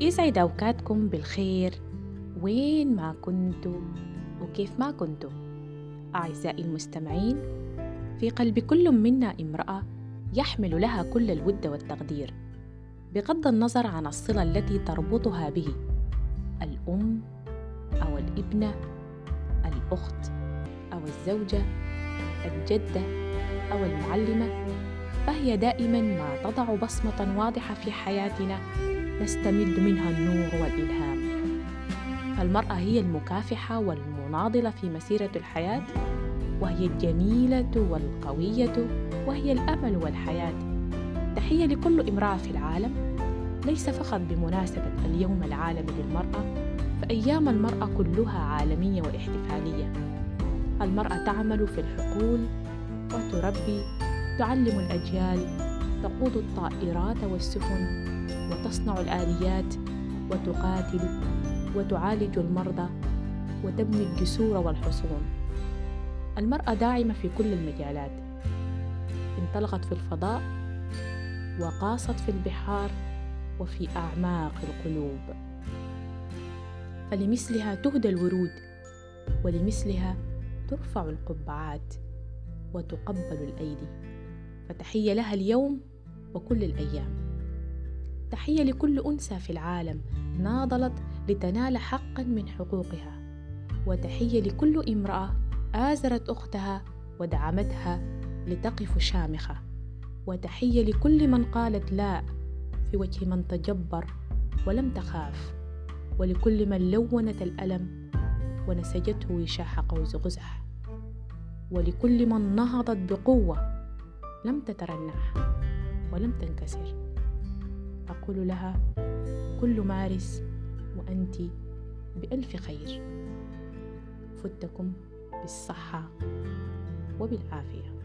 يسعد أوقاتكم بالخير وين ما كنتوا وكيف ما كنتوا أعزائي المستمعين في قلب كل منا امرأة يحمل لها كل الود والتقدير بغض النظر عن الصلة التي تربطها به الأم أو الابنة الأخت أو الزوجة الجدة أو المعلمة فهي دائما ما تضع بصمة واضحة في حياتنا نستمد منها النور والإلهام. فالمرأة هي المكافحة والمناضلة في مسيرة الحياة وهي الجميلة والقوية وهي الأمل والحياة. تحية لكل امرأة في العالم. ليس فقط بمناسبة اليوم العالمي للمرأة فأيام المرأة كلها عالمية واحتفالية. المرأة تعمل في الحقول وتربي تعلم الأجيال تقود الطائرات والسفن وتصنع الآليات وتقاتل وتعالج المرضى وتبني الجسور والحصون. المرأة داعمة في كل المجالات. انطلقت في الفضاء وقاصت في البحار وفي أعماق القلوب. فلمثلها تهدى الورود ولمثلها ترفع القبعات وتقبل الأيدي. فتحية لها اليوم وكل الأيام. تحية لكل أنثى في العالم ناضلت لتنال حقا من حقوقها. وتحية لكل امرأة آزرت أختها ودعمتها لتقف شامخة. وتحية لكل من قالت لا في وجه من تجبر ولم تخاف. ولكل من لونت الألم ونسجته وشاح قوس قزح ولكل من نهضت بقوة لم تترنح ولم تنكسر. أقول لها كل مارس وأنت بألف خير. فتكم بالصحة وبالعافية.